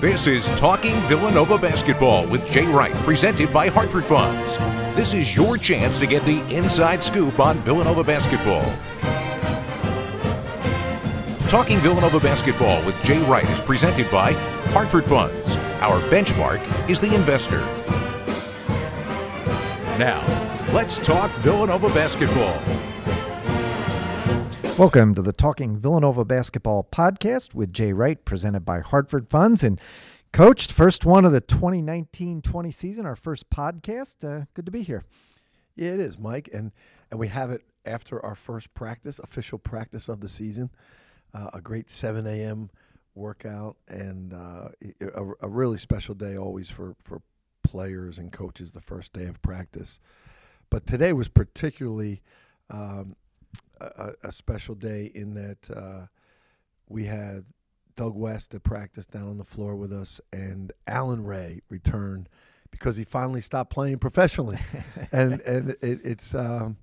This is Talking Villanova Basketball with Jay Wright, presented by Hartford Funds. This is your chance to get the inside scoop on Villanova basketball. Talking Villanova Basketball with Jay Wright is presented by Hartford Funds. Our benchmark is the investor. Now, let's talk Villanova basketball. Welcome to the Talking Villanova Basketball podcast with Jay Wright, presented by Hartford Funds. And Coach, first one of the 2019 20 season, our first podcast. Uh, good to be here. Yeah, it is, Mike. And, and we have it after our first practice, official practice of the season. Uh, a great 7 a.m. workout and uh, a, a really special day always for, for players and coaches, the first day of practice. But today was particularly. Um, a, a special day in that uh, we had Doug West at practice down on the floor with us, and Allan Ray returned because he finally stopped playing professionally, and and it, it's um,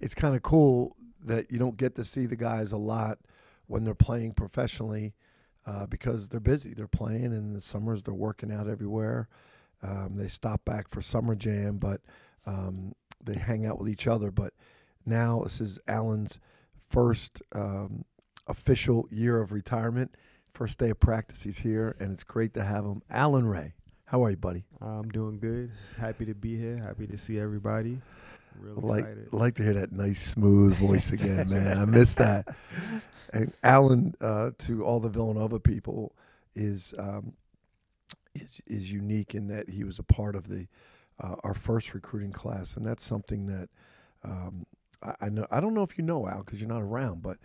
it's kind of cool that you don't get to see the guys a lot when they're playing professionally uh, because they're busy. They're playing in the summers. They're working out everywhere. Um, they stop back for summer jam, but um, they hang out with each other. But now this is Allan's first um, official year of retirement. First day of practice, he's here, and it's great to have him. Allan Ray, how are you, buddy? I'm doing good. Happy to be here. Happy to see everybody. Really like, excited. like to hear that nice, smooth voice again, man. I miss that. And Allan, uh, to all the Villanova people, is um, is is unique in that he was a part of the uh, our first recruiting class, and that's something that um, I, I, know I don't know if you know Al because you're not around, but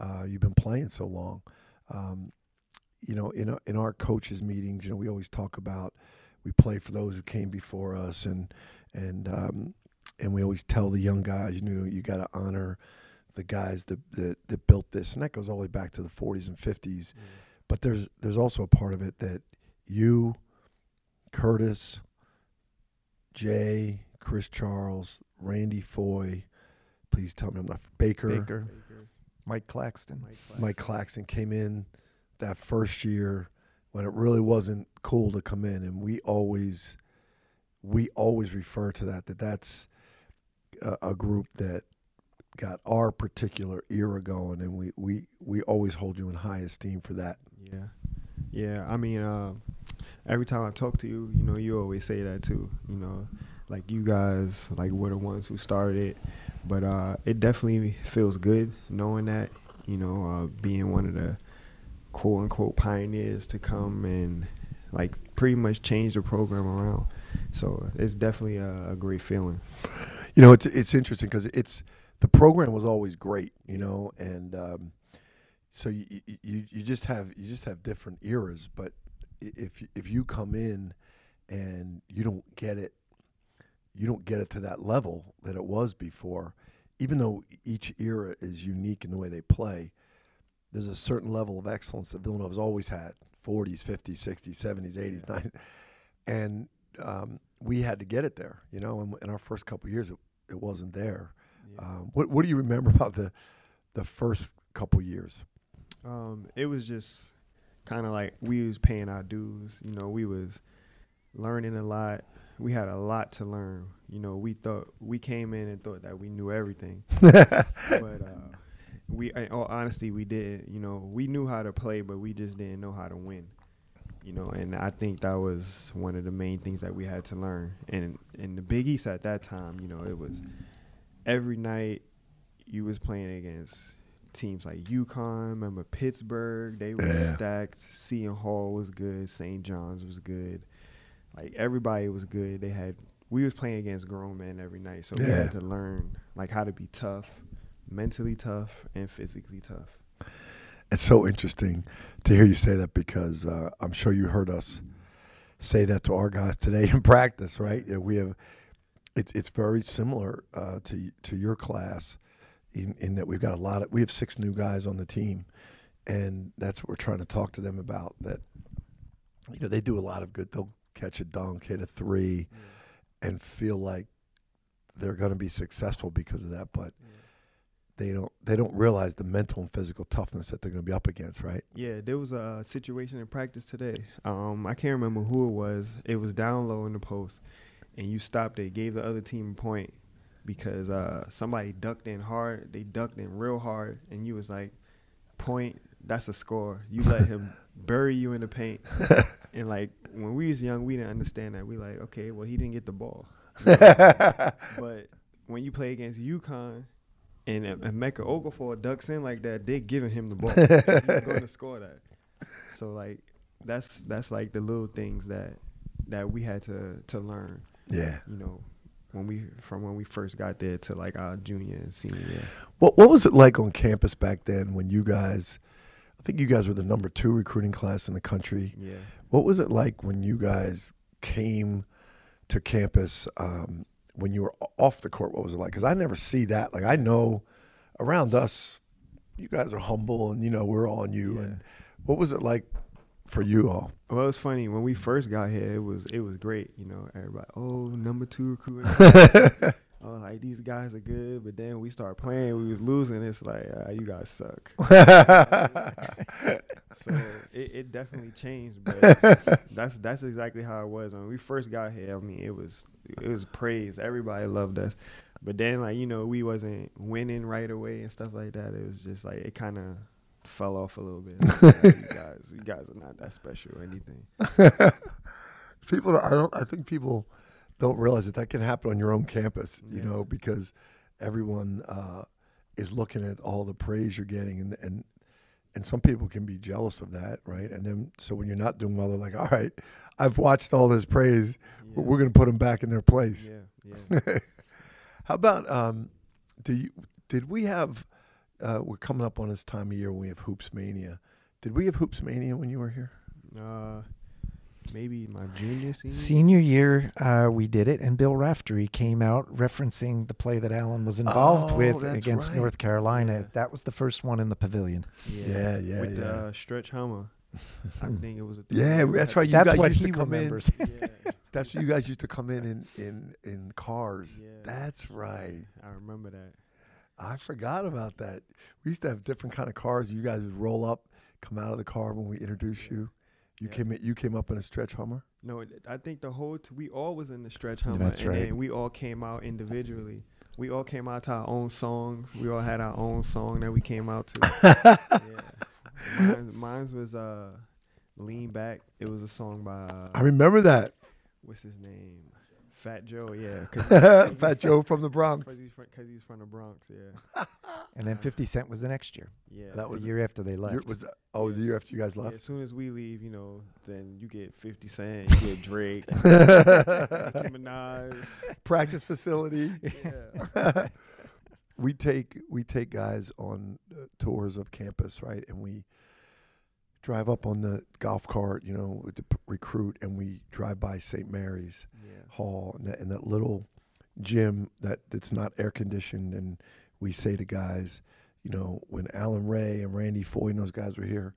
uh, you've been playing so long. Um, you know, in in our coaches meetings, you know, we always talk about we play for those who came before us, and and um, and we always tell the young guys, you know, you got to honor the guys that, that, that built this, and that goes all the way back to the 40s and 50s. Mm. But there's there's also a part of it that you, Curtis, Jay, Chris Charles, Randy Foye, please tell me I'm not Baker. Baker. Mike Claxton. Mike Claxton. Mike Claxton came in that first year when it really wasn't cool to come in, and we always we always refer to that that that's a, a group that got our particular era going, and we we we always hold you in high esteem for that. Yeah, yeah. I mean, uh, every time I talk to you, you know, you always say that too. You know, like you guys, like were the ones who started it but uh, it definitely feels good knowing that, you know, uh, being one of the quote unquote pioneers to come and like pretty much change the program around. So it's definitely a, a great feeling. You know, it's it's interesting because it's the program was always great, you know, and um, so you, you you just have you just have different eras. But if if you come in and you don't get it you don't get it to that level that it was before. Even though each era is unique in the way they play, there's a certain level of excellence that Villanova's always had 40s, 50s, 60s, 70s, 80s, 90s. And um, we had to get it there, you know, in, in our first couple years, it, it wasn't there. Yeah. Um, what, what do you remember about the, the first couple years? Um, it was just kind of like we was paying our dues. You know, we was learning a lot we had a lot to learn. You know, we thought we came in and thought that we knew everything, but uh, we, in all honesty, we didn't. You know, we knew how to play, but we just didn't know how to win. You know, and I think that was one of the main things that we had to learn. And in the Big East at that time, you know, it was every night you was playing against teams like UConn. Remember Pittsburgh? They were yeah. stacked. Seton Hall was good. St. John's was good. Like everybody was good. They had we was playing against grown men every night, so yeah. we had to learn like how to be tough, mentally tough, and physically tough. It's so interesting to hear you say that because uh, I'm sure you heard us say that to our guys today in practice, right? Yeah, we have it's it's very similar uh, to to your class in, in that we've got a lot of we have six new guys on the team, and that's what we're trying to talk to them about. That you know they do a lot of good. They'll catch a dunk, hit a three, yeah. and feel like they're going to be successful because of that. But yeah. they don't they don't realize the mental and physical toughness that they're going to be up against, right? Yeah, there was a situation in practice today. Um, I can't remember who it was. It was down low in the post, and you stopped it, gave the other team a point because uh, somebody ducked in hard. They ducked in real hard, and you was like, point. That's a score. You let him bury you in the paint, and like when we was young, we didn't understand that. We like, okay, well he didn't get the ball, but when you play against UConn and, and Mecca Okafor ducks in like that, they're giving him the ball. He's going to score that. So like that's that's like the little things that that we had to to learn. Yeah. You know, when we from when we first got there to like our junior and senior year. What what was it like on campus back then when you guys? I think you guys were the number two recruiting class in the country. Yeah. What was it like when you guys came to campus? Um, when you were off the court, what was it like? Because I never see that. Like I know around us, you guys are humble, and you know we're on you. Yeah. And what was it like for you all? Well, it's funny when we first got here. It was it was great. You know, everybody. Oh, number two recruiting. class." oh, like these guys are good, but then we start playing. We was losing. It's like uh, you guys suck. So it, it definitely changed, but that's that's exactly how it was when we first got here. I mean, it was it was praise. Everybody loved us, but then like you know we wasn't winning right away and stuff like that. It was just like it kind of fell off a little bit. Like, you guys, you guys are not that special or anything. people, I don't. I think people don't realize that that can happen on your own campus. You Yeah. know, because everyone uh, is looking at all the praise you're getting, and and and some people can be jealous of that, right? And then so when you're not doing well, they're like, "All right, I've watched all this praise. Yeah. We're going to put them back in their place." Yeah, yeah. How about um, do you did we have? Uh, we're coming up on this time of year when we have Hoops Mania. Did we have Hoops Mania when you were here? Uh, maybe my junior senior. Senior year, uh, we did it, and Bill Raftery came out referencing the play that Allan was involved Oh, with against right. North Carolina. Yeah. That was the first one in the pavilion. Yeah, yeah, With yeah. uh, stretch Hummer. I think it was. A Yeah, that's right. You That's guys what used he to come remembers. Yeah, That's what you guys used to come in in in, in cars. Yeah. That's right. I remember that. I forgot about that. We used to have different kind of cars. You guys would roll up, come out of the car when we introduced you. You Yeah. came in, you came up in a stretch Hummer. No, I think the whole t- we all was in the stretch Hummer, That's and right. then we all came out individually. We all came out to our own songs. We all had our own song that we came out to. yeah, mine, mine's was uh, "Lean Back." It was a song by uh, I remember that. what's his name, Fat Joe. Yeah, cause, Fat Joe from the Bronx. Cause he's, from, he's from the Bronx. Yeah, And then 50 Cent was the next year, yeah. That was the year after they Year- left. was that, oh, it was the year after you guys Yeah, left. as soon as we leave, you know, then you get 50 Cent, you get Drake, Nicki Minaj. Practice facility. Yeah. we take we take guys on uh, tours of campus, right? And we drive up on the golf cart, you know, with the p- recruit, and we drive by St. Mary's Yeah. Hall and that, and that little gym that that's not air conditioned, and we say to guys, you know, when Allan Ray and Randy Foye and those guys were here,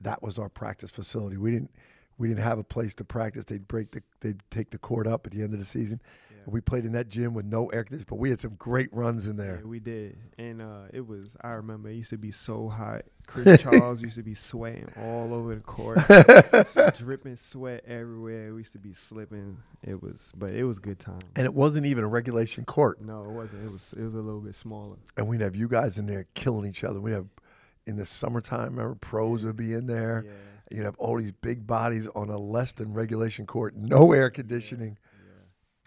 that was our practice facility. We didn't we didn't have a place to practice. They'd break the they'd take the court up at the end of the season. We played in that gym with no air conditioning, but we had some great runs in there. Yeah, we did, and uh, it was. I remember it used to be so hot. Chris Charles used to be sweating all over the court, dripping sweat everywhere. We used to be slipping. It was, but it was good time. and it wasn't even a regulation court. no, it wasn't. It was. It was a little bit smaller. And we'd have you guys in there killing each other. We'd have in the summertime, remember pros would be in there. Yeah. You'd have all these big bodies on a less than regulation court, no air conditioning.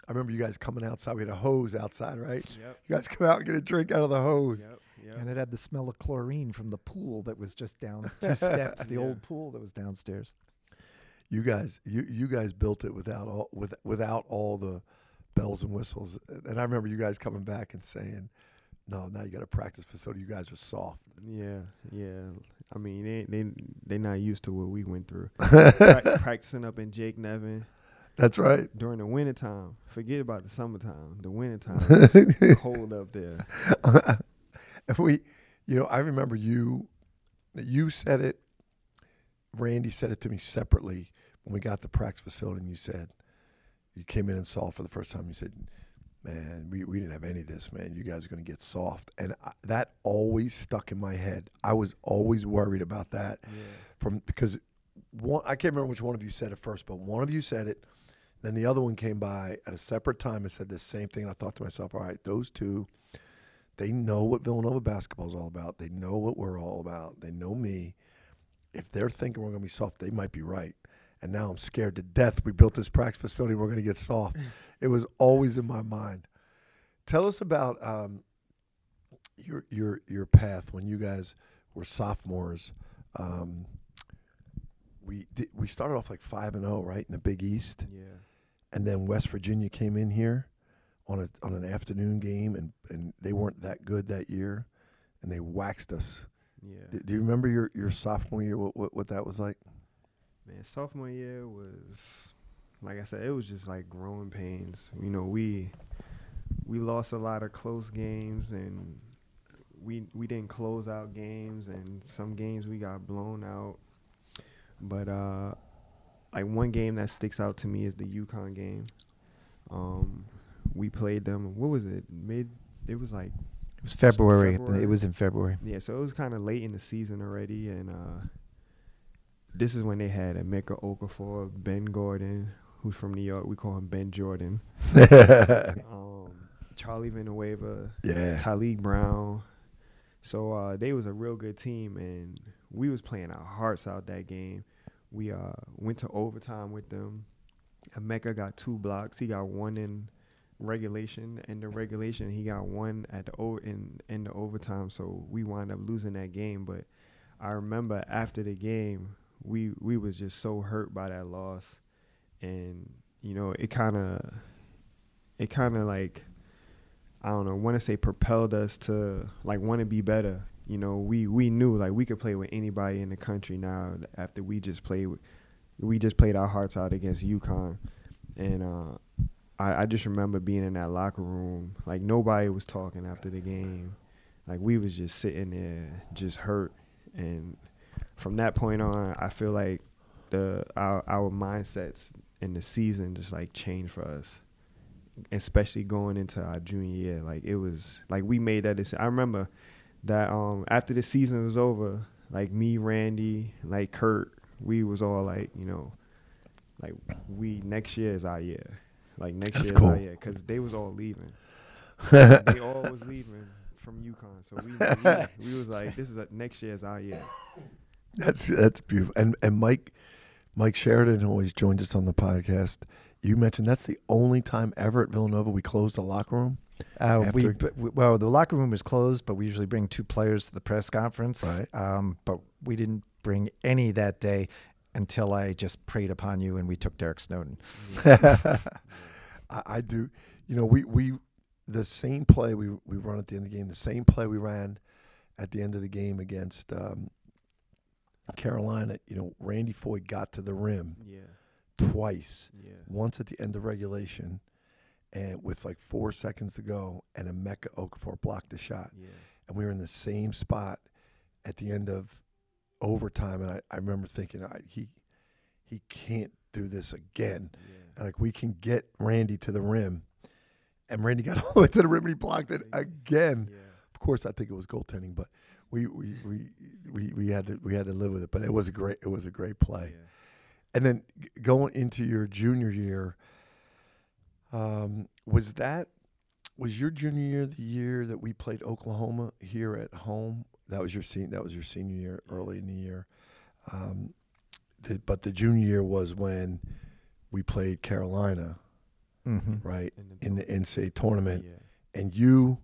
I remember you guys coming outside. We had a hose outside, right? Yep. You guys come out and get a drink out of the hose. Yep. Yep. And it had the smell of chlorine from the pool that was just down two steps, the Yeah. old pool that was downstairs. You guys, you you guys built it without all with without all the bells and whistles. And I remember you guys coming back and saying, "No, now you got a practice facility. You guys are soft." Yeah, yeah. I mean, they they they not used to what we went through. Prac- practicing up in Jake Nevin That's right. during the wintertime. Forget about the summertime. The wintertime, it's cold up there. We, you know, I remember you, you said it. Randy said it to me separately when we got the practice facility, and you said, you came in and saw for the first time. You said, man, we, we didn't have any of this, man. You guys are going to get soft. And I, that always stuck in my head. I was always worried about that Yeah. from because one I can't remember which one of you said it first, but one of you said it. Then the other one came by at a separate time and said the same thing. And I thought to myself, all right, those two, they know what Villanova basketball is all about. They know what we're all about. They know me. If they're thinking we're going to be soft, they might be right. And now I'm scared to death. We built this practice facility. We're going to get soft. it was always in my mind. Tell us about um, your your your path when you guys were sophomores. Um, we did, we started off like five and zero, right in the Big East, Yeah. And then West Virginia came in here on a on an afternoon game, and and they weren't that good that year, and they waxed us. Yeah. D- do you remember your, your sophomore year? What, what what that was like? Man, sophomore year was like I said, it was just like growing pains. You know, we we lost a lot of close games and we we didn't close out games and some games we got blown out. But uh like one game that sticks out to me is the UConn game. Um we played them what was it? Mid it was like It was February. February. It was in February. yeah, so it was kind of late in the season already, and uh, this is when they had Emeka Okafor, Ben Gordon, who's from New York. We call him Ben Jordan. Um, Charlie Villanueva, yeah, Taliek Brown. So uh, they was a real good team, and we was playing our hearts out that game. We uh, went to overtime with them. Emeka got two blocks. He got one in regulation, and the regulation he got one at the o- in in the overtime. So we wind up losing that game. But I remember after the game, we we was just so hurt by that loss, and you know it kind of it kind of like I don't know, want to say propelled us to like want to be better. You know, we we knew like we could play with anybody in the country now after we just played with, we just played our hearts out against UConn, and uh, I I just remember being in that locker room like nobody was talking after the game, like we was just sitting there just hurt, and from that point on, I feel like the our our mindsets in the season just like changed for us especially going into our junior year. Like it was like we made that decision. I remember that um after the season was over, like me, Randy, like Kurt, we was all like, you know, like we next year is our year. Like next That's year cool. is our year because they was all leaving. they all was leaving from UConn, so we we, we was like, this is a, next year is our year. That's that's beautiful. And and Mike Mike Sheridan always joins us on the podcast. You mentioned that's the only time ever at Villanova we closed the locker room. Uh, we, After- but we- well, the locker room was closed, but we usually bring two players to the press conference. Right. Um, but we didn't bring any that day until I just prayed upon you and we took Derrick Snowden. I, I do. You know, we we the same play we we run at the end of the game, the same play we ran at the end of the game against um, Carolina. You know, Randy Foye got to the rim Yeah, twice. yeah, Once at the end of regulation, and with like four seconds to go, and Emeka Okafor blocked the shot. yeah, and we were in the same spot at the end of overtime and I, I remember thinking I, he he can't do this again yeah. like we can get Randy to the rim and Randy got all the way to the rim and he blocked it again yeah. of course I think it was goaltending but we we, we we we had to we had to live with it but it was a great it was a great play yeah. and then g- going into your junior year, um, was that was your junior year the year that we played Oklahoma here at home? That was your sen- that was your senior year, early in the year. Um, the, but the junior year was when we played Carolina, Mm-hmm. right, In the in the NCAA tournament, Yeah, and you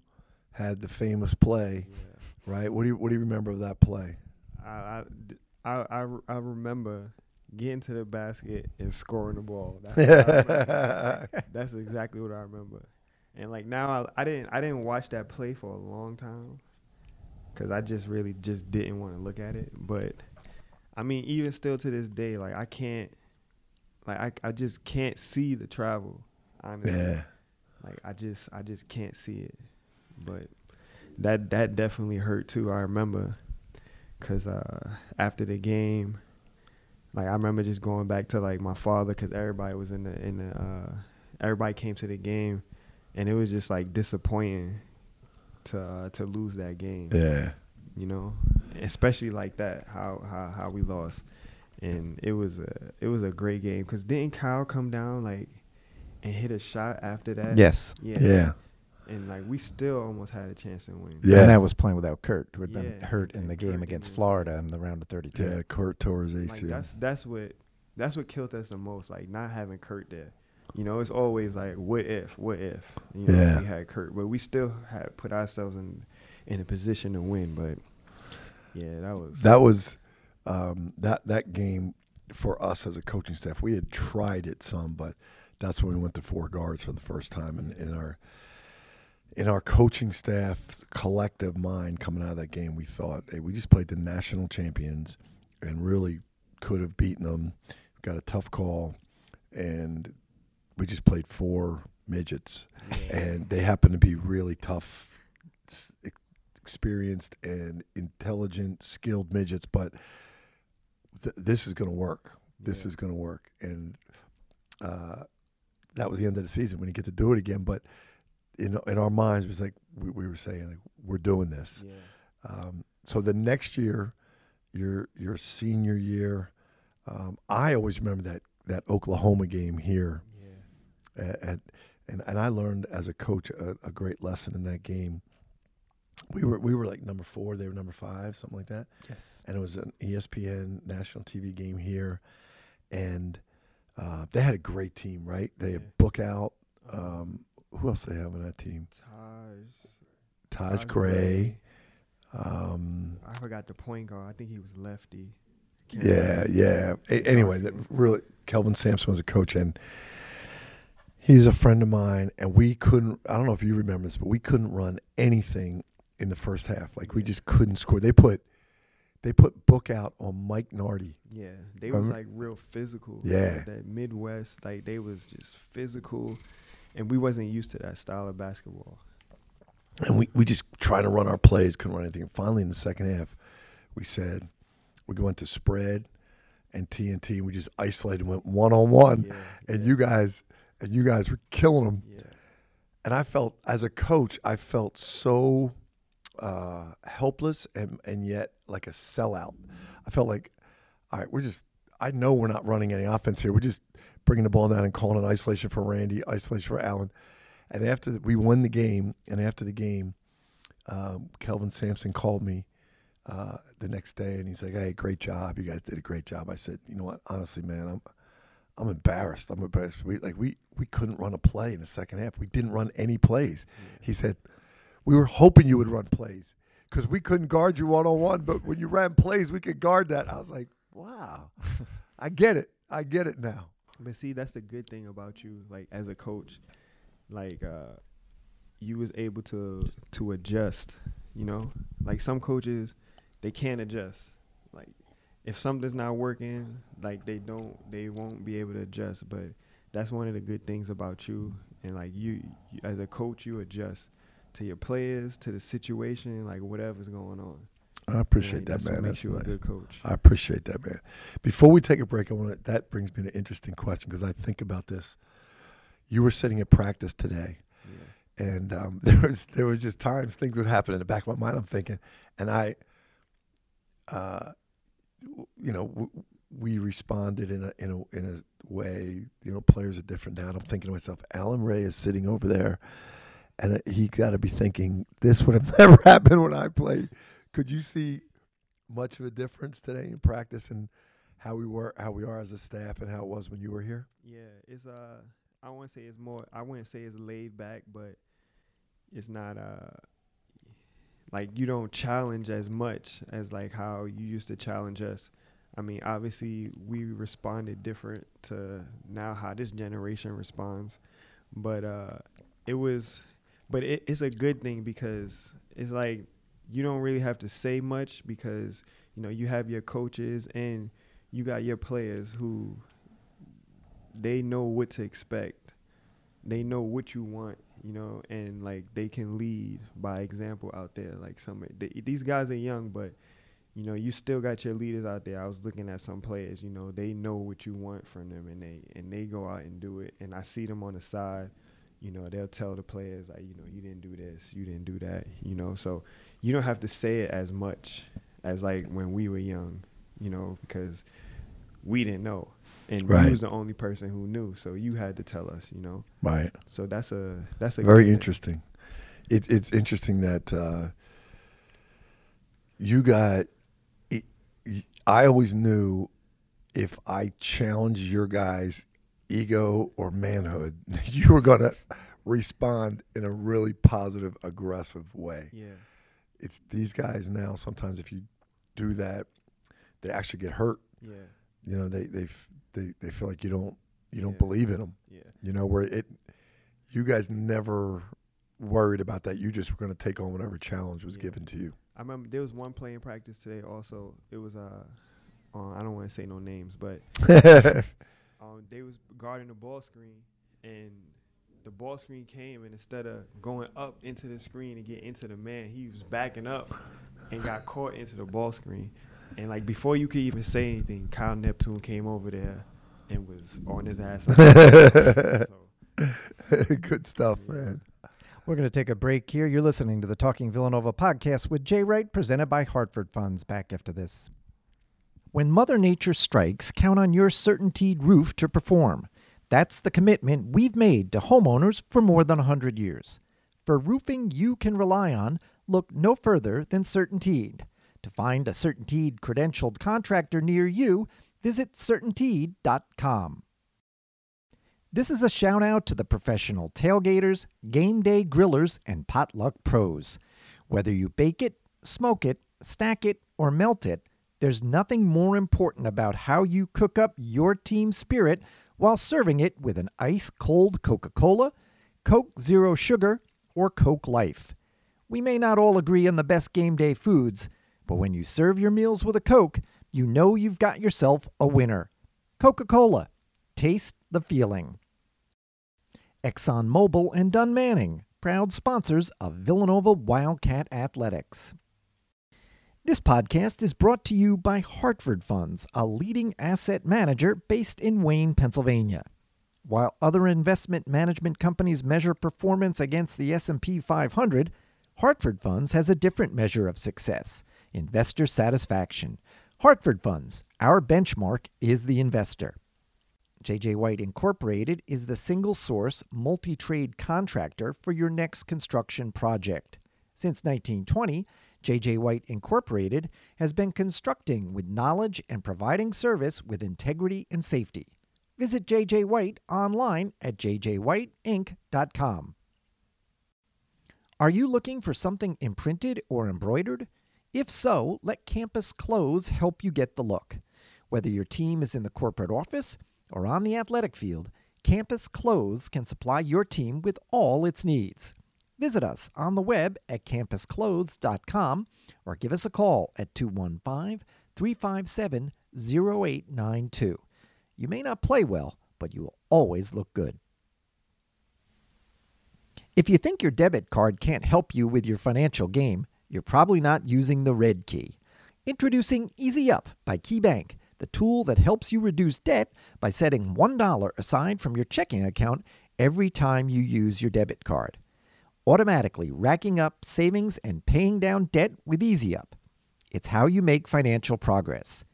had the famous play, yeah. right? What do you what do you remember of that play? I re- I remember getting to the basket and scoring the ball. That's, what I remember. That's exactly what I remember. And like now, I, I didn't I didn't watch that play for a long time because I just really just didn't want to look at it. But I mean, even still to this day, like I can't, like I I just can't see the travel. Honestly, yeah, like I just I just can't see it. But that that definitely hurt too. I remember cuz uh after the game like I remember just going back to like my father cuz everybody was in the in the uh everybody came to the game and it was just like disappointing to uh, to lose that game. Yeah. You know, especially like that how how how we lost, and it was a it was a great game because didn't Kyle come down like and hit a shot after that? Yes. Yeah. Yeah. And like we still almost had a chance to win. Yeah. And that was playing without Kurt, who had been hurt in the game didn't against even- Florida in the round of 32. Yeah. Kurt tore his Like ACL. that's that's what that's what killed us the most. Like not having Kurt there. You know, it's always like what if, what if. You know, Yeah. we had Kurt, but we still had put ourselves in in a position to win. But yeah, that was that was um, that that game for us as a coaching staff. We had tried it some, but that's when we went to four guards for the first time in, in our in our coaching staff's collective mind coming out of that game. We thought, hey, we just played the national champions and really could have beaten them. Got a tough call, and we just played four midgets yeah. and they happen to be really tough, experienced, and intelligent, skilled midgets. But th- this is going to work. This Yeah. is going to work, and uh, that was the end of the season. We didn't get to do it again, but in in our minds, it was like we, we were saying, like, we're doing this. yeah. Um, so the next year, your your senior year, um, I always remember that that Oklahoma game here Yeah. at, at and and I learned as a coach a, a great lesson in that game. We were we were like number four, they were number five, something like that, Yes. and it was an ESPN national TV game here, and uh, they had a great team, right? They had Book out. Um, who else they have on that team? Taj. Taj Gray. Um, I forgot the point guard. I think he was lefty. Yeah, yeah. A- anyway, that really, Kelvin Sampson was a coach, and he's a friend of mine. And we couldn't. I don't know if you remember this, but we couldn't run anything in the first half. Like we just couldn't score. They put they put Bookout on Mike Nardi. Yeah, they was like real physical. Yeah. that Midwest, like they was just physical, and we wasn't used to that style of basketball. And we, we just trying to run our plays, couldn't run anything. And finally, in the second half, we said we go to spread and TNT, and we just isolated, and went one on one, and yeah, you guys and you guys were killing them. yeah, and I felt as a coach, I felt so uh, helpless and and yet like a sellout. I felt like, all right, we're just. I know we're not running any offense here. We're just bringing the ball down and calling an isolation for Randy, isolation for Allan. And after the, we won the game, and after the game, um, Kelvin Sampson called me uh, the next day, and he's like, "Hey, great job! You guys did a great job." I said, "You know what? Honestly, man, I'm I'm embarrassed. I'm embarrassed. We like we we couldn't run a play in the second half. We didn't run any plays." He said, "We were hoping you would run plays because we couldn't guard you one on one, but when you ran plays, we could guard that." I was like, "Wow, I get it. I get it now." But see, that's the good thing about you, like as a coach, like uh, you was able to to adjust. You know, like some coaches, they can't adjust. Like if something's not working, like they don't, they won't be able to adjust. But that's one of the good things about you, and like you, you as a coach, you adjust to your players, to the situation, like whatever's going on. I appreciate And that, man. That's you nice. a good coach. I appreciate that, man. Before we take a break, I want to, that brings me to an interesting question because I think about this. You were sitting at practice today, Yeah. and um, there was there was just times things would happen in the back of my mind. I'm thinking, and I, uh, you know, w- we responded in a in a in a way. You know, players are different now. And I'm thinking to myself, Allan Ray is sitting over there, and uh, he got to be thinking this would have never happened when I played. Could you see much of a difference today in practice and how we were, how we are as a staff, and how it was when you were here? Yeah, it's uh I wouldn't say it's more I wouldn't say it's laid back, but it's not uh like you don't challenge as much as like how you used to challenge us. I mean, obviously we responded different to now how this generation responds. But uh it was but it, it's a good thing because it's like you don't really have to say much because you know you have your coaches and you got your players who they know what to expect. They know what you want, you know, and like they can lead by example out there. Like some they, these guys are young, but you know, you still got your leaders out there. I was looking at some players, you know, they know what you want from them, and they and they go out and do it. And I see them on the side, you know, they'll tell the players like, you know, you didn't do this, you didn't do that, you know. So you don't have to say it as much as like when we were young, you know, because we didn't know. And Right. you was the only person who knew, so you had to tell us, you know. Right. So that's a that's a Very interesting. It, it's interesting that uh, you got. It, I always knew if I challenged your guys' ego or manhood, you were going to respond in a really positive, aggressive way. Yeah. It's these guys now. Sometimes if you do that, they actually get hurt. Yeah. You know, they they they, they feel like you don't you don't Yeah. believe in them. Yeah. You know, where it, you guys never worried about that. You just were going to take on whatever challenge was Yeah. given to you. I remember there was one play in practice today. Also, it was uh, on, I don't want to say no names, but um, they was guarding the ball screen, and the ball screen came, and instead of going up into the screen and get into the man, he was backing up and got caught into the ball screen. And like before you could even say anything, Kyle Neptune came over there and was on his ass. Good stuff, Yeah. man. We're going to take a break here. You're listening to the Talking Villanova podcast with Jay Wright, presented by Hartford Funds. Back after this. When Mother Nature strikes, count on your Certainteed roof to perform. That's the commitment we've made to homeowners for more than 100 years. For roofing you can rely on, look no further than Certainteed. To find a Certainteed credentialed contractor near you, visit Certainteed.com. This is a shout out to the professional tailgaters, game day grillers, and potluck pros. Whether you bake it, smoke it, stack it, or melt it, there's nothing more important about how you cook up your team spirit while serving it with an ice cold Coca Cola, Coke Zero Sugar, or Coke Life. We may not all agree on the best game day foods, but when you serve your meals with a Coke, you know you've got yourself a winner. Coca Cola. Taste the feeling. ExxonMobil and Dunn Manning, proud sponsors of Villanova Wildcat Athletics. This podcast is brought to you by Hartford Funds, a leading asset manager based in Wayne, Pennsylvania. While other investment management companies measure performance against the S&P 500, Hartford Funds has a different measure of success: investor satisfaction. Hartford Funds, our benchmark is the investor. JJ White Incorporated is the single source multi trade contractor for your next construction project. Since 1920, JJ White Incorporated has been constructing with knowledge and providing service with integrity and safety. Visit JJ White online at jjwhiteinc.com. Are you looking for something imprinted or embroidered? If so, let Campus Clothes help you get the look. Whether your team is in the corporate office or on the athletic field, Campus Clothes can supply your team with all its needs. Visit us on the web at campusclothes.com or give us a call at 215 357 0892. You may not play well, but you will always look good. If you think your debit card can't help you with your financial game, you're probably not using the red key. Introducing Easy Up by KeyBank, the tool that helps you reduce debt by setting $1 aside from your checking account every time you use your debit card. Automatically racking up savings and paying down debt with EasyUp. It's how you make financial progress.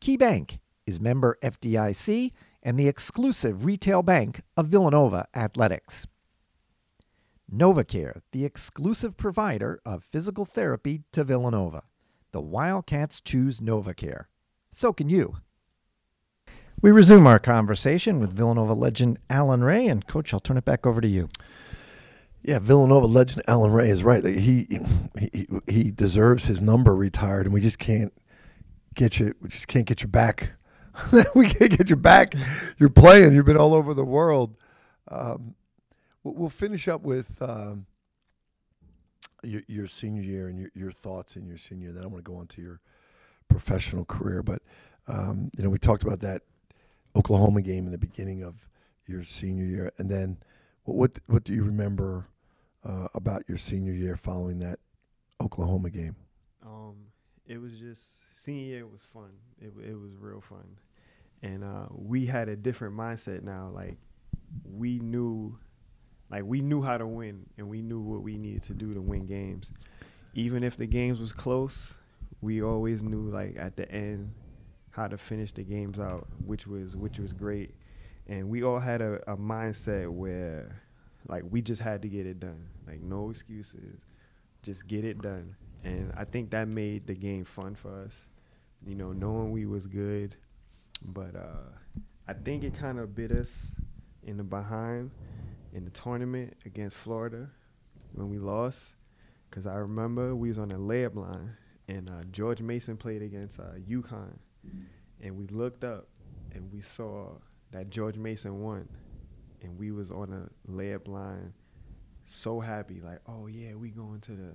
KeyBank is member FDIC and the exclusive retail bank of Villanova Athletics. NovaCare, the exclusive provider of physical therapy to Villanova. The Wildcats choose NovaCare. So can you. We resume our conversation with Villanova legend Allan Ray. And, Coach, I'll turn it back over to you. Yeah, Villanova legend Allan Ray is right. He he he deserves his number retired, and we just can't get you. We just can't get you back. we can't get you back. You're playing. You've been all over the world. Um, we'll, finish up with um, your, your senior year and your, your thoughts in your senior. Year. Then I want to go on to your professional career. But um, you know, we talked about that Oklahoma game in the beginning of your senior year, and then what what, do you remember uh, about your senior year following that Oklahoma game? Um, it was just senior year was fun. It it was real fun, and uh, we had a different mindset now. Like we knew Like we knew how to win, and we knew what we needed to do to win games. Even if the games was close, we always knew like at the end how to finish the games out, which was which was great. And we all had a, a mindset where like we just had to get it done. Like no excuses. Just get it done. And I think that made the game fun for us. You know, knowing we was good. But uh I think it kind of bit us in the behind in the tournament against Florida when we lost. Cause I remember we was on the layup line and uh, George Mason played against uh, UConn, and we looked up and we saw that George Mason won, and we was on a layup line, so happy like, oh yeah, we going to the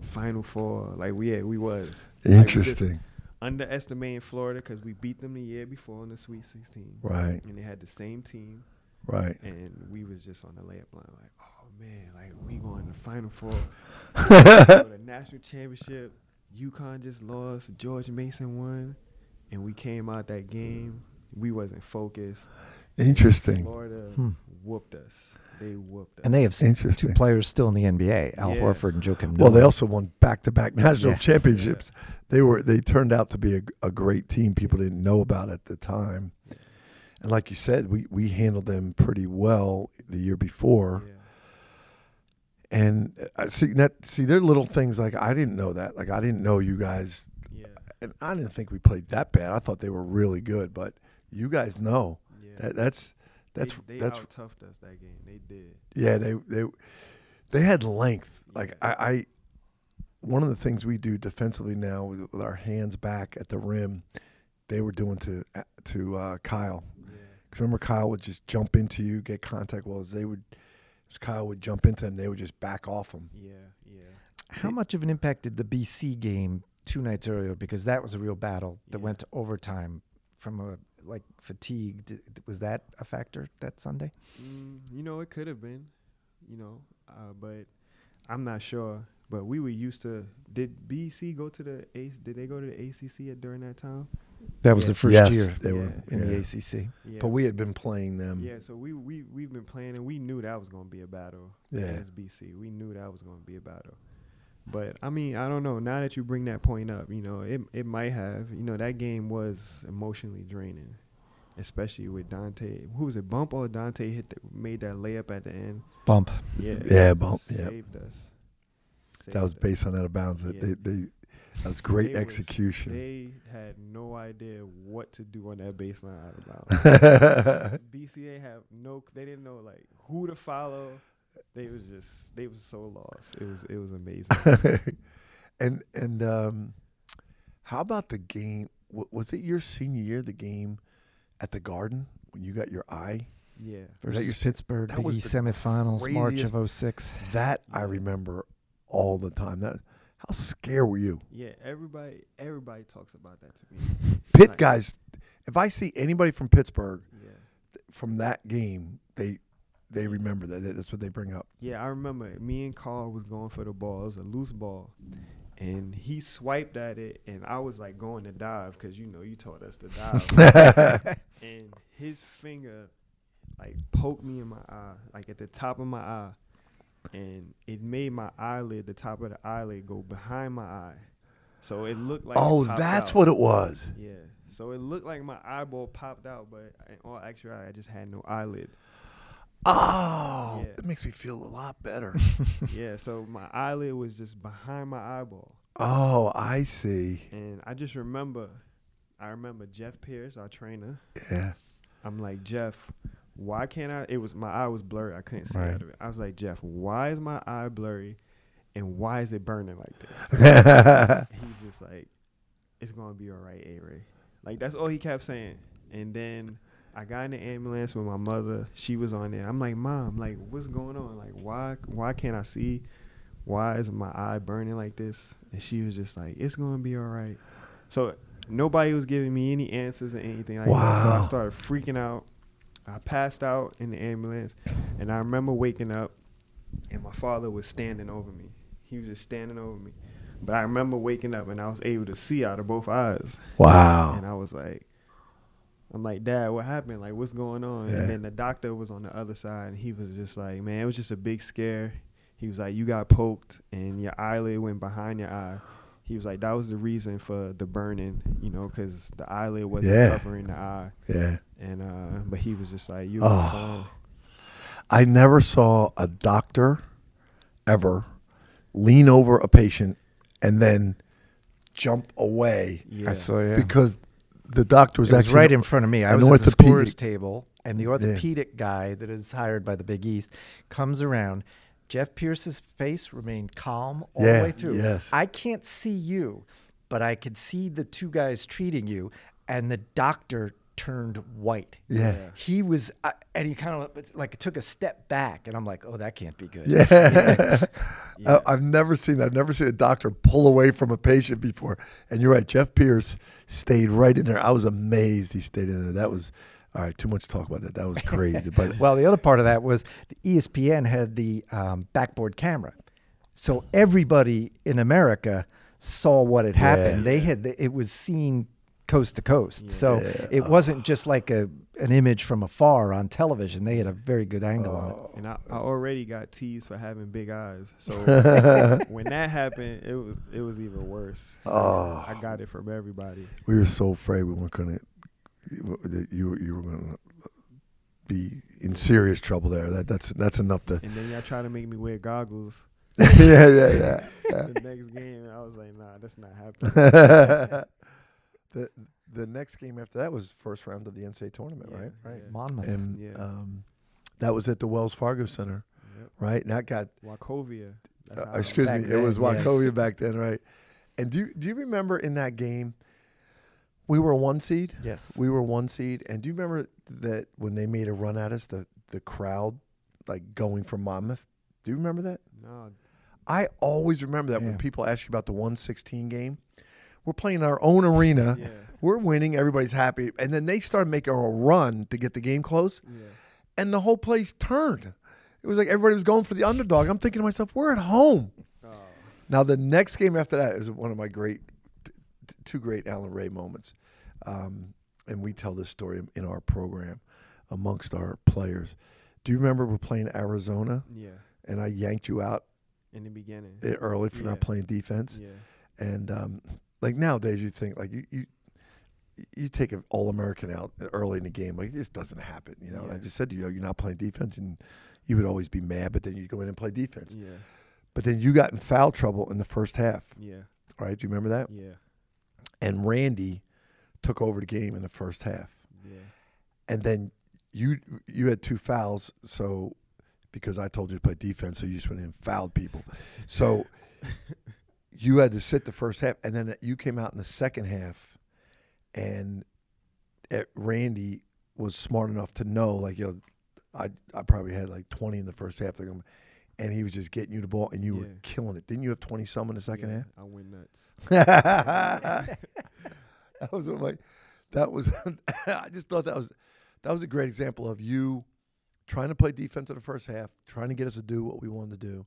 Final Four, like we yeah we was Like, we Interesting. underestimating Florida because we beat them the year before in the Sweet 16, Right. and they had the same team, Right. and we was just on the layup line like, oh man, like we going to the Final Four. the national championship. UConn just lost. George Mason won, and we came out that game. We wasn't focused. Interesting. Florida Hmm. whooped us. They whooped us. And they have two players still in the NBA, Al Yeah. Horford and Joakim Well, they also won back-to-back national Yeah. championships. They were they turned out to be a, a great team. People didn't know about at the time, and like you said, we we handled them pretty well the year before. yeah. And uh, see that see they're little things like I didn't know that. Like I didn't know you guys, Yeah. and I didn't think we played that bad. I thought they were really good, but you guys know Yeah. that that's that's they, they that's out toughed us that game. They did. Yeah, they they they had length. Like Yeah. I, I, one of the things we do defensively now with, with our hands back at the rim, they were doing to to uh, Kyle. Yeah. Because remember, Kyle would just jump into you, get contact. Well, as they would, as Kyle would jump into them, they would just back off him. Yeah. Yeah. How much of an impact did the BC game two nights earlier? Because that was a real battle that Yeah. went to overtime from a like fatigue. Did, was that a factor that Sunday? Mm, you know, it could have been. You know, uh, but I'm not sure. But we were used to. Did BC go to the A? Did they go to the ACC at, during that time? That was Yeah. the first Yes, year they were Yeah. in the yeah. ACC. Yeah. But we had been playing them. Yeah, so we we we've been playing and we knew that was going to be a battle. Yeah. against BC. We knew that was going to be a battle. But I mean, I don't know. Now that you bring that point up, you know, it it might have. You know, that game was emotionally draining, especially with Dante. Who was it? Bump or Dante hit the, made that layup at the end. Bump. Yeah, Yeah, Bump, yeah. saved us. that was Saved us. based on that out of bounds. That Yeah. they, they that was great They was- execution. They had no idea what to do on that baseline out of bounds. BCA have no. They didn't know like who to follow. They was just. They was so lost. It was. It was amazing. and and um, how about the game? wa- Was it your senior year? The game at the Garden when you got your eye. yeah. Was that Versus your Pittsburgh, that Big was East the semifinals, March of 06. That I remember all the time. That how scared were you? Yeah. Everybody. Everybody talks about that to me. Pitt Like- guys. If I see anybody from Pittsburgh Yeah. from that game, they they remember that. That's what they bring up. Yeah. I remember me and Carl was going for the ball. It was a loose ball. And he swiped at it, and I was like going to dive because you know you taught us to dive. and his finger like poked me in my eye, like at the top of my eye, and it made my eyelid, the top of the eyelid, go behind my eye. So it looked like. oh, that's out. what it was. Yeah. So it looked like my eyeball popped out, but in all actuality, I just had no eyelid. Oh, Yeah. that makes me feel a lot better. yeah. So my eyelid was just behind my eyeball, oh, I see. and I just remember, I remember Jeff Pierce, our trainer. Yeah. I'm like Jeff, why can't I? It was my eye was blurry. I couldn't see Right. out of it. I was like Jeff, why is my eye blurry, and why is it burning like this? He's just like, it's gonna be all right, A Ray. Like that's all he kept saying. And then I got in the ambulance with my mother. She was on there. I'm like, Mom, like what's going on? Like why why can't I see? Why is my eye burning like this? And she was just like, it's gonna be all right. So nobody was giving me any answers or anything like that. So I started freaking out. I passed out in the ambulance, and I remember waking up, and my father was standing over me. He was just standing over me. But I remember waking up, and I was able to see out of both eyes. wow. And I was like, I'm like, Dad, what happened? Like, what's going on? Yeah. And then the doctor was on the other side, and he was just like, Man, it was just a big scare. He was like, You got poked, and your eyelid went behind your eye. He was like, That was the reason for the burning, you know, because the eyelid wasn't Yeah. covering the eye. Yeah. And uh, but he was just like, You Oh. fine. I never saw a doctor ever lean over a patient and then jump away Yeah. I saw you. because the doctor was was actually right in front of me. I was at the orthopedic- scores table, and the orthopedic guy that is hired by the Big East comes around. Jeff Pierce's face remained calm all Yeah, the way through. yes. I can't see you, but I could see the two guys treating you, and the doctor turned white. Yeah. He was, uh, and he kind of like took a step back, and I'm like, oh, that can't be good. Yeah. Yeah. I, I've never seen I've never seen a doctor pull away from a patient before. And you're right, Jeff Pierce stayed right in there. I was amazed he stayed in there. That was all right. Too much talk about that. That was crazy. But Well, the other part of that was the ESPN had the um, backboard camera, so everybody in America saw what had happened. Yeah. They had it was seen coast to coast, so Yeah. it wasn't just like a an image from afar on television. They had a very good angle on it. Oh. And I, I already got teased for having big eyes. So when that happened, it was it was even worse. Oh. I got it from everybody. we were so afraid we weren't gonna that you you were gonna be in serious trouble there. That that's that's enough to And then y'all try to make me wear goggles. yeah yeah yeah. the next game, I was like, nah, that's not happening. The the next game after that was first round of the NCAA tournament, Yeah, right? Right, yeah. Monmouth. And Yeah. um, that was at the Wells Fargo Center, Yep. right? And that got Wachovia. That's uh, excuse Back me, it then, was yes. Back then, right? And do you- do you remember in that game? We were one seed. yes, We were one seed, and do you remember that when they made a run at us, the the crowd like going for Monmouth? Do you remember that? No, I always remember that when people ask you about the 116 game. We're playing our own arena. yeah, We're winning. Everybody's happy. And then they started making a run to get the game close, yeah, and the whole place turned. It was like everybody was going for the underdog. I'm thinking to myself, we're at home. oh, Now, the next game after that is one of my great, t- t- two great Allan Ray moments. Um, and we tell this story in our program amongst our players. Do you remember we're playing Arizona yeah. and I yanked you out In the beginning, early for Yeah. not playing defense? yeah, And um, like nowadays, you think like you you you take an All American out early in the game, like it just doesn't happen, you know. And I just said to you, you're not playing defense, and you would always be mad, but then you go in and play defense. yeah, But then you got in foul trouble in the first half, yeah, right? Do you remember that? yeah, And Randy took over the game in the first half, yeah, and then you you had two fouls, so because I told you to play defense, so you just went in and fouled people, so. you had to sit the first half, and then you came out in the second half, and eh, Randy was smart enough to know, like, yo, I I probably had like twenty in the first half, like, and he was just getting you the ball, and you were killing it. Didn't you have twenty some in the second yeah. I went nuts. half? that was like, that was. I just thought that was that was a great example of you trying to play defense in the first half, trying to get us to do what we wanted to do,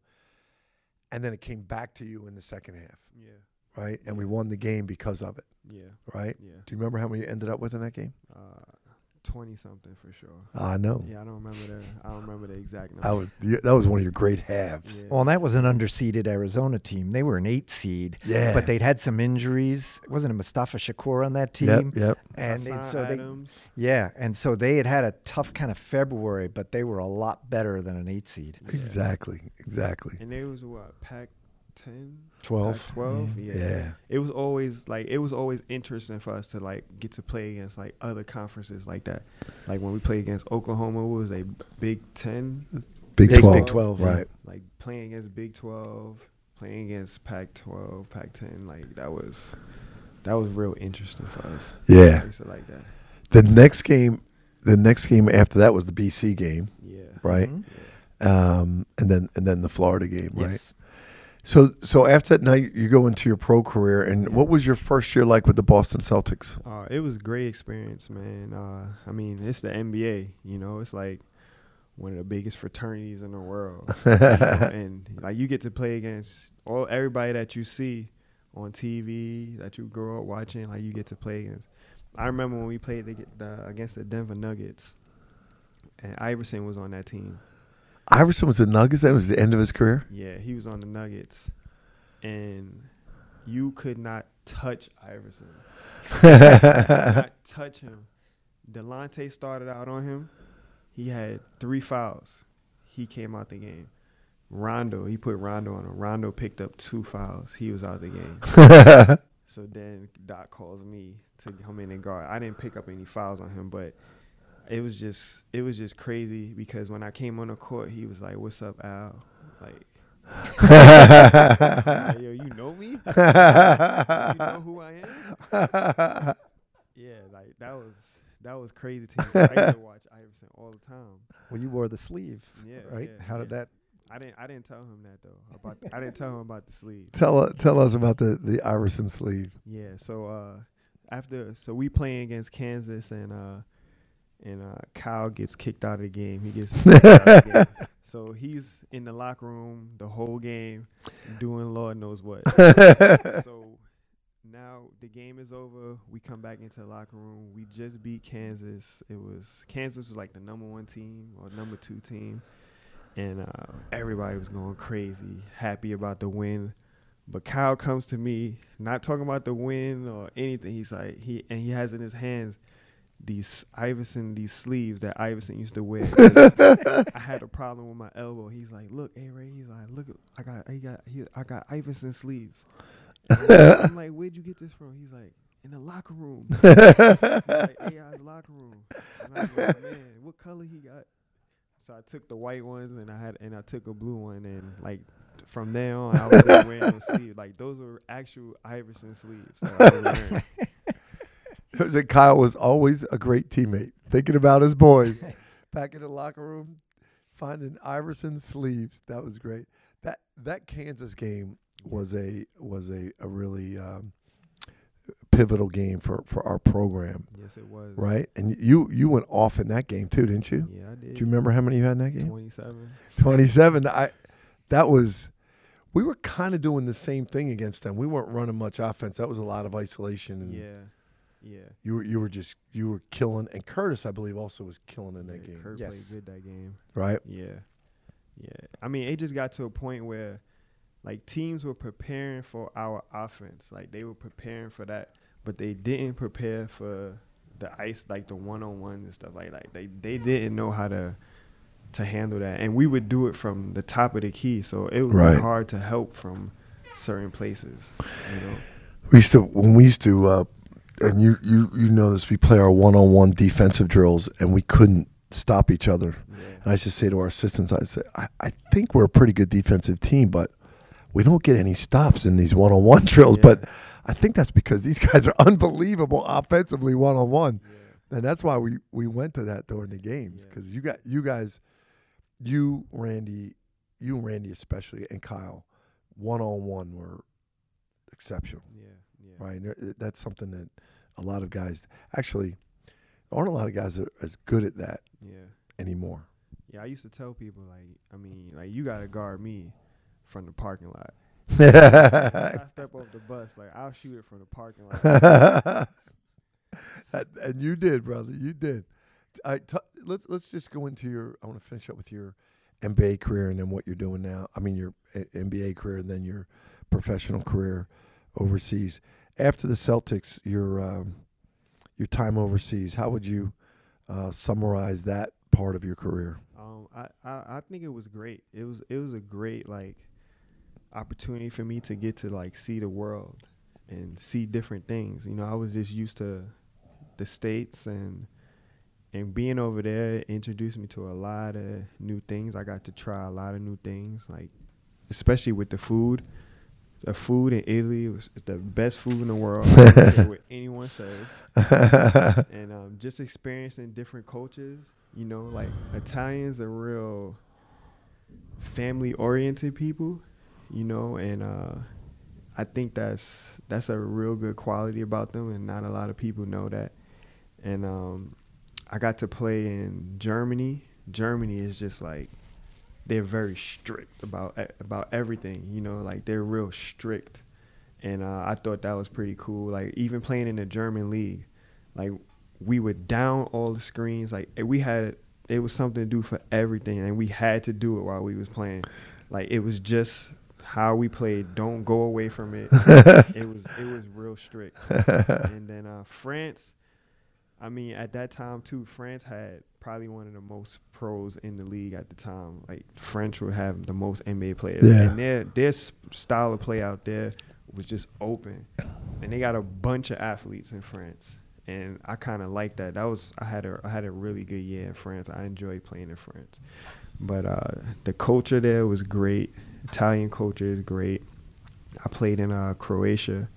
and then it came back to you in the second half Yeah, right? And we won the game because of it, yeah, right? yeah. Do you remember how many you ended up with in that game? Uh, twenty something for sure. Ah, I know. Yeah, I don't remember the I don't remember the exact number. I was that was one of your great halves. Yeah. Well, and that was an underseeded Arizona team. They were an eight seed, Yeah. but they'd had some injuries. It Wasn't it Mustafa Shakur on that team? yep. And Hassan it, so they, yeah, and so they had had a tough kind of February, but they were a lot better than an eight seed. Yeah. Exactly, exactly. And they was what Pac ten. 12. Twelve. Yeah. Yeah. It was always like it was always interesting for us to like get to play against like other conferences like that. Like when we played against Oklahoma, what was a Big Ten? Big, Big- 12. Big 12, yeah. right? Like playing against Big Twelve, playing against Pac twelve, Pac ten. Like that was that was real interesting for us. Yeah. I used to like that. The next game, the next game after that was the BC game, Yeah. right? Mhm. Um, and then and then the Florida game, right? So so after that, night, you, go into your pro career, and what was your first year like with the Boston Celtics? Uh, it was a great experience, man. Uh, I mean, it's the NBA. You know, it's like one of the biggest fraternities in the world, you know, and like you get to play against all everybody that you see on TV that you grow up watching. Like you get to play against, I remember when we played the, the, against the Denver Nuggets, and Iverson was on that team. Iverson was the Nuggets. That was the end of his career. Yeah, he was on the Nuggets, and you could not touch Iverson. not touch him. Delonte started out on him. He had three fouls. He came out the game. Rondo, he put Rondo on him. Rondo picked up two fouls. He was out the game. so then Doc calls me to come in and guard. I didn't pick up any fouls on him, but it was just it was just crazy because when I came on the court, he was like, "What's up, Al?" Like, like, yo, you know me? you know who I am? yeah, like that was that was crazy to me. I used to watch Iverson all the time. When you wore the sleeve, Yeah, right? yeah, How did yeah. that? I didn't I didn't tell him that though. About I didn't tell him about the sleeve. tell tell us about the the Iverson sleeve. Yeah, so uh after so we playing against Kansas and uh and uh Kyle gets kicked out of the game. He gets out of the game. So he's in the locker room the whole game doing Lord knows what. so now the game is over. We come back into the locker room. We just beat Kansas. It was Kansas was like the number one team or number two team, and uh, everybody was going crazy, happy about the win. But Kyle comes to me, not talking about the win or anything. He's like he and he has in his hands these Iverson these sleeves that Iverson used to wear. I had a problem with my elbow. He's like, "Look, hey Ray." He's like, "Look, I got, I got, he, I got Iverson sleeves." I'm like- "Where'd you get this from?" He's like, "In the locker room." Like, AI's locker room. And I was like, "Man, what color he got?" So I took the white ones and I had, and I took a blue one, and like from there on, I was wearing those sleeves. Like those were actual Iverson sleeves. that I was wearing. It was that Kyle was always a great teammate, thinking about his boys. Back in the locker room, finding Iverson sleeves. That was great. That that Kansas game was a was a, a really um, pivotal game for, for our program, Yes, it was. right? And you you went off in that game too, didn't you? Yeah, I did. Do you remember how many you had in that game? Twenty-seven. 27 i that was we were kind of doing the same thing against them we weren't running much offense that was a lot of isolation and Yeah, yeah. you were you were just you were killing and curtis i believe also was killing in that yeah, game Kurt Yes. played good that game. right Yeah, yeah. I mean, it just got to a point where, like, teams were preparing for our offense. Like, they were preparing for that, but they didn't prepare for the ice, like the one on one and stuff like that. They they didn't know how to to handle that, and we would do it from the top of the key, so it would Right. be hard to help from certain places. You know. we used to when we used to uh and you you you know this we play our one-on-one defensive drills and we couldn't stop each other Yeah. and i just say to our assistants i say i, I think we're a pretty good defensive team but we don't get any stops in these one-on-one drills Yeah. but i think that's because these guys are unbelievable offensively one-on-one and that's why we we went to that during the games Yeah. because you got you guys, you Randy, you and Randy especially, and Kyle, one on one were exceptional, Yeah. Right? That's something that a lot of guys actually aren't a lot of guys that are as good at that Yeah. anymore. Yeah, I used to tell people like, I mean, like you gotta guard me from the parking lot. I step off the bus, like I'll shoot it from the parking lot. And you did, brother. You did. I t- let's let's just go into your. I want to finish up with your NBA career and then what you're doing now. I mean your uh, NBA career and then your professional career overseas. After the Celtics, your um, your time overseas. How would you uh, summarize that part of your career? Um, I, I I think it was great. It was it was a great like opportunity for me to get to like see the world and see different things. You know, I was just used to the states and and being over there introduced me to a lot of new things. I got to try a lot of new things, like especially with the food. The food in Italy was is the best food in the world. I don't care what anyone says and um, just experiencing different cultures. You know, like Italians are real family oriented people. You know, and uh, I think that's that's a real good quality about them, and not a lot of people know that. And um, I got to play in Germany. Germany is just like they're very strict about e- about everything. You know, like they're real strict, and uh, I thought that was pretty cool. Like even playing in the German league, like we would down all the screens. Like we had it was something to do for everything, and we had to do it while we was playing. Like it was just how we played. Don't go away from it. it was it was real strict. and then uh, France, I mean, at that time too, France had probably one of the most pros in the league at the time. Like French would have the most NBA players, Yeah. and their their style of play out there was just open, and they got a bunch of athletes in France. And I kind of like that. That was I had a I had a really good year in France. I enjoyed playing in France, but uh, the culture there was great. Italian culture is great. I played in uh, Croatia.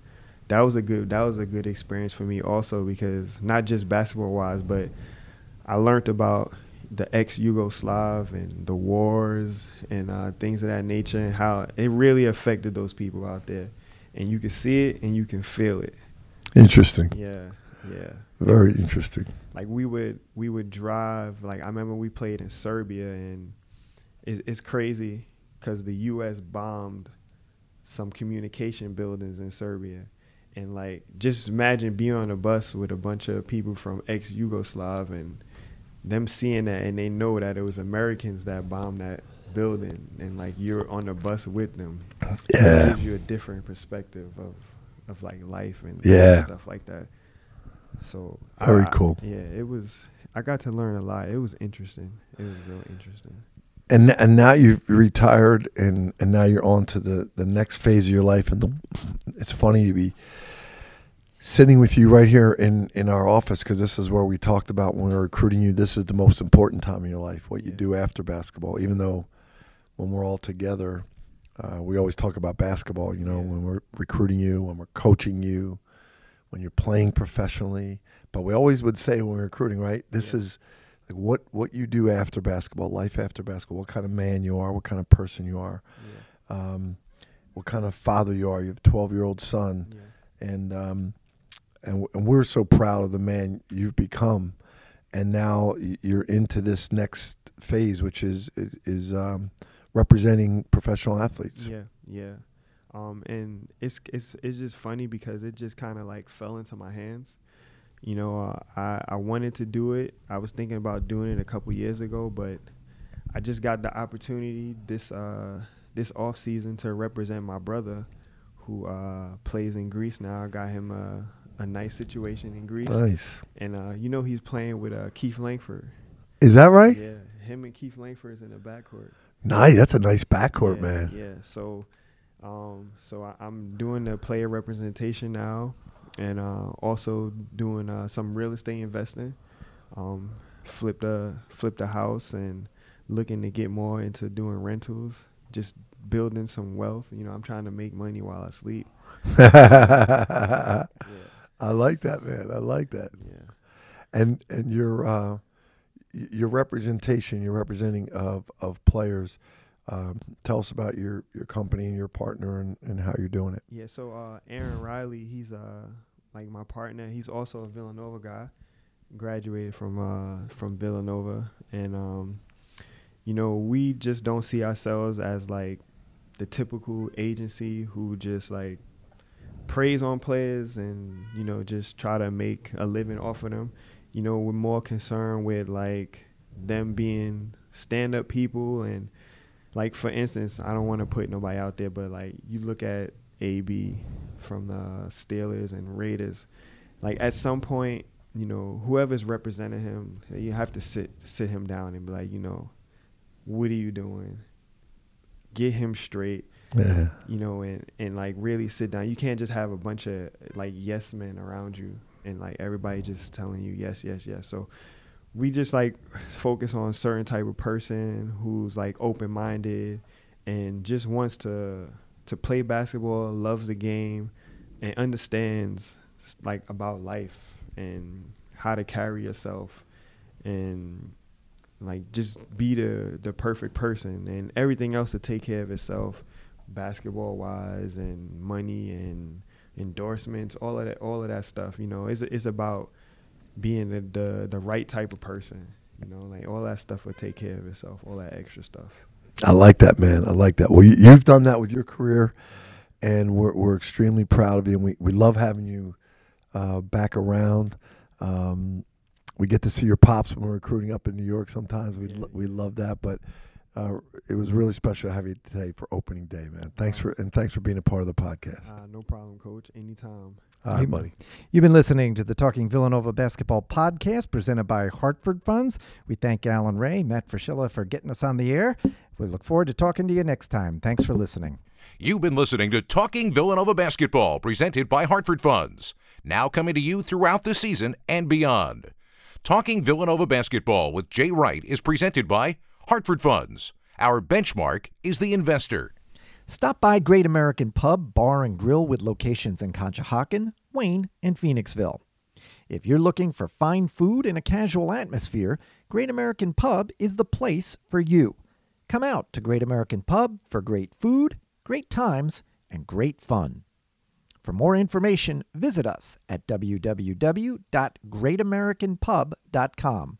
That was a good that was a good experience for me also because not just basketball wise, but I learned about the ex Yugoslav and the wars and uh, things of that nature and how it really affected those people out there. And you can see it and you can feel it. Interesting. Yeah, yeah. Very interesting. Like we would we would drive. Like I remember we played in Serbia and it's, it's crazy because the U.S. bombed some communication buildings in Serbia. And like, just imagine being on a bus with a bunch of people from ex-Yugoslav and them seeing that, and they know that it was Americans that bombed that building, and like you're on the bus with them. Yeah. it gives you a different perspective of of like life and Yeah. stuff like that. So Very I- cool. Yeah, it was. I got to learn a lot. It was interesting. It was real interesting. And and now you've retired, and and now you're on to the the next phase of your life. And the, it's funny to be sitting with you right here in in our office because this is where we talked about when we were recruiting you. This is the most important time in your life, what you do after basketball. Even though when we're all together, uh, we always talk about basketball. You know, Yeah. when we're recruiting you, when we're coaching you, when you're playing professionally. But we always would say when we're recruiting, right? This Yeah. is like what what you do after basketball, life after basketball, what kind of man you are, what kind of person you are, Yeah, um, what kind of father you are. You have a 12 year old son, and um, and and we're so proud of the man you've become, and now you're into this next phase, which is is, um, representing professional athletes. yeah, yeah. Um, and it's it's it's just funny because it just kind of like fell into my hands. You know, uh, I I wanted to do it. I was thinking about doing it a couple years ago, but I just got the opportunity this uh this off season to represent my brother, who uh plays in Greece now. I got him a nice situation in Greece, Nice. and uh, you know he's playing with uh, Keith Langford. Is that right? Yeah, him and Keith Langford is in the backcourt. Nice. That's a nice backcourt, yeah, man. Yeah. So, um, so I, I'm doing the player representation now, and uh, also doing uh, some real estate investing. Um, flipped a flipped a house and looking to get more into doing rentals. Just building some wealth. You know, I'm trying to make money while I sleep. Yeah. I like that, man. I like that. Yeah. And and your uh, your representation, your representing of of players. Um, tell us about your your company and your partner and, and how you're doing it. Yeah, so uh, Aaron Riley, he's uh like my partner. He's also a Villanova guy. Graduated from uh from Villanova, and um, you know we just don't see ourselves as like the typical agency who just like praise on players and you know just try to make a living off of them. You know we're more concerned with like them being stand up people and like for instance, I don't want to put nobody out there, but like you look at AB from the Steelers and Raiders, like at some point, you know, whoever's representing him, you have to sit sit him down and be like, you know, what are you doing? Get him straight, Yeah. you know, and and like really sit down. You can't just have a bunch of like yes men around you and like everybody just telling you yes, yes, yes. So we just like focus on certain type of person who's like open minded and just wants to to play basketball, loves the game, and understands like about life and how to carry yourself and like just be the the perfect person and everything else to take care of itself basketball wise and money and endorsements all of that all of that stuff you know it's it's about being the, the the right type of person you know like all that stuff will take care of itself all that extra stuff I like that, man. I like that. Well, you, you've done that with your career, and we're we're extremely proud of you. And we, we love having you uh, back around. Um, we get to see your pops when we're recruiting up in New York. Sometimes we Yeah. lo- we love that, but uh, it was really special to have you today for opening day, man. Thanks for and thanks for being a part of the podcast. Uh, no problem, coach. Anytime. All right, you- buddy. You've been listening to the Talking Villanova Basketball Podcast presented by Hartford Funds. We thank Allan Ray, Matt Fraschilla for getting us on the air. We look forward to talking to you next time. Thanks for listening. You've been listening to Talking Villanova Basketball, presented by Hartford Funds. Now coming to you throughout the season and beyond. Talking Villanova Basketball with Jay Wright is presented by Hartford Funds. Our benchmark is the investor. Stop by Great American Pub, Bar, and Grill with locations in Conshohocken, Wayne, and Phoenixville. If you're looking for fine food and a casual atmosphere, Great American Pub is the place for you. Come out to Great American Pub for great food, great times, and great fun. For more information, visit us at www.greatamericanpub.com.